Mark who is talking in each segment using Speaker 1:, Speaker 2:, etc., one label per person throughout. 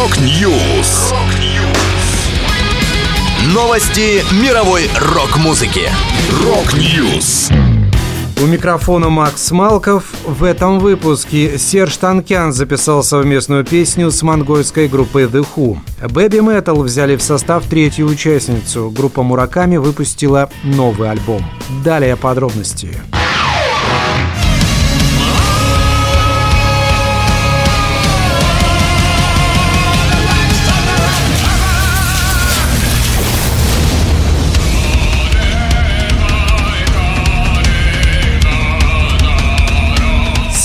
Speaker 1: Rock News. Новости мировой рок-музыки. Rock News.
Speaker 2: У микрофона Макс Малков. В этом выпуске Серж Танкян записал совместную песню с монгольской группой The HU. Babymetal взяли в состав третью участницу. Группа Мураками выпустила новый альбом. Далее подробности. Подробности.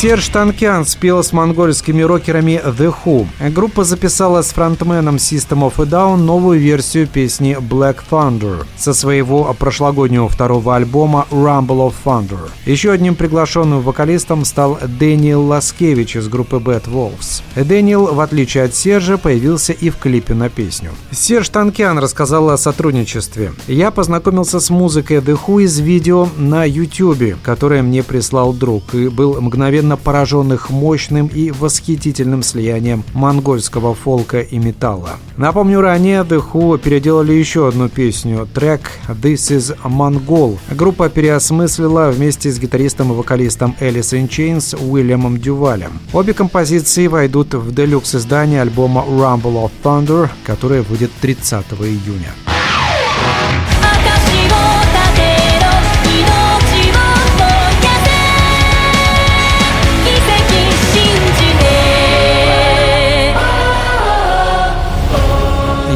Speaker 2: Серж Танкян спел с монгольскими рокерами The HU. Группа записала с фронтменом System of a Down новую версию песни Black Thunder со своего прошлогоднего второго альбома Rumble of Thunder. Еще одним приглашенным вокалистом стал Дэниел Ласкевич из группы Bad Wolves. Дэниел, в отличие от Сержа, появился и в клипе на песню. Серж Танкян рассказал о сотрудничестве. «Я познакомился с музыкой The HU из видео на YouTube, которое мне прислал друг, и был мгновенно сильно поражен их мощным и восхитительным слиянием монгольского фолка и металла. Напомню, ранее The Who переделали еще одну песню, трек «This is Mongol». Группа переосмыслила вместе с гитаристом и вокалистом Alice Chains Уильямом Дювалем. Обе композиции войдут в делюкс издание альбома Rumble of Thunder, которое выйдет 30 июня.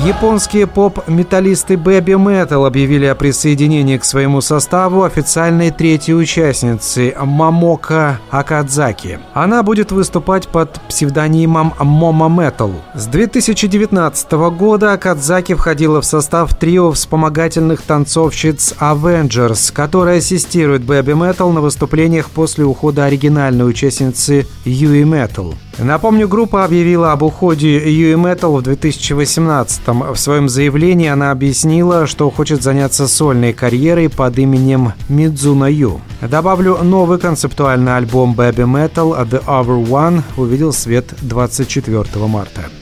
Speaker 2: Японские поп-металлисты Baby Metal объявили о присоединении к своему составу официальной третьей участницы Мамока Акадзаки. Она будет выступать под псевдонимом Мома Metal. С 2019 года Акадзаки входила в состав трио вспомогательных танцовщиц Avengers, которая ассистирует Baby Metal на выступлениях после ухода оригинальной участницы Юи Metal. Напомню, группа объявила об уходе Юи Metal в 2018 -м. В своем заявлении она объяснила, что хочет заняться сольной карьерой под именем Мидзуна Ю. Добавлю, новый концептуальный альбом Baby Metal The Over One увидел свет 24 марта.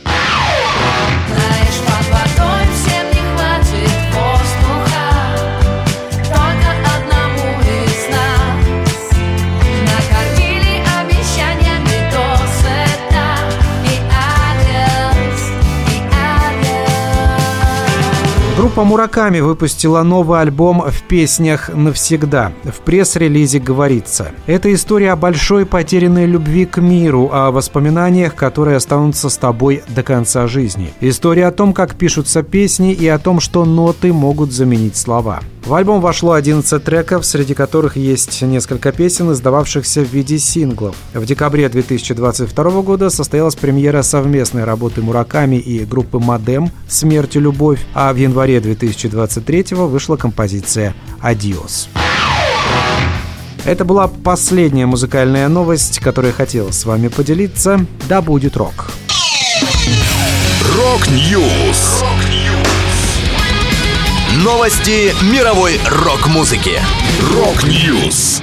Speaker 2: Группа Мураками выпустила новый альбом в песнях «Навсегда». В пресс-релизе говорится. Это история о большой потерянной любви к миру, о воспоминаниях, которые останутся с тобой до конца жизни. История о том, как пишутся песни и о том, что ноты могут заменить слова. В альбом вошло 11 треков, среди которых есть несколько песен, издававшихся в виде синглов. В декабре 2022 года состоялась премьера совместной работы Мураками и группы Мадем «Смерть и любовь», а в январе 2023 вышла композиция «Adiós». Это была последняя музыкальная новость, которую хотел с вами поделиться. Да будет рок!
Speaker 1: Rock News! Новости мировой рок-музыки. Rock News.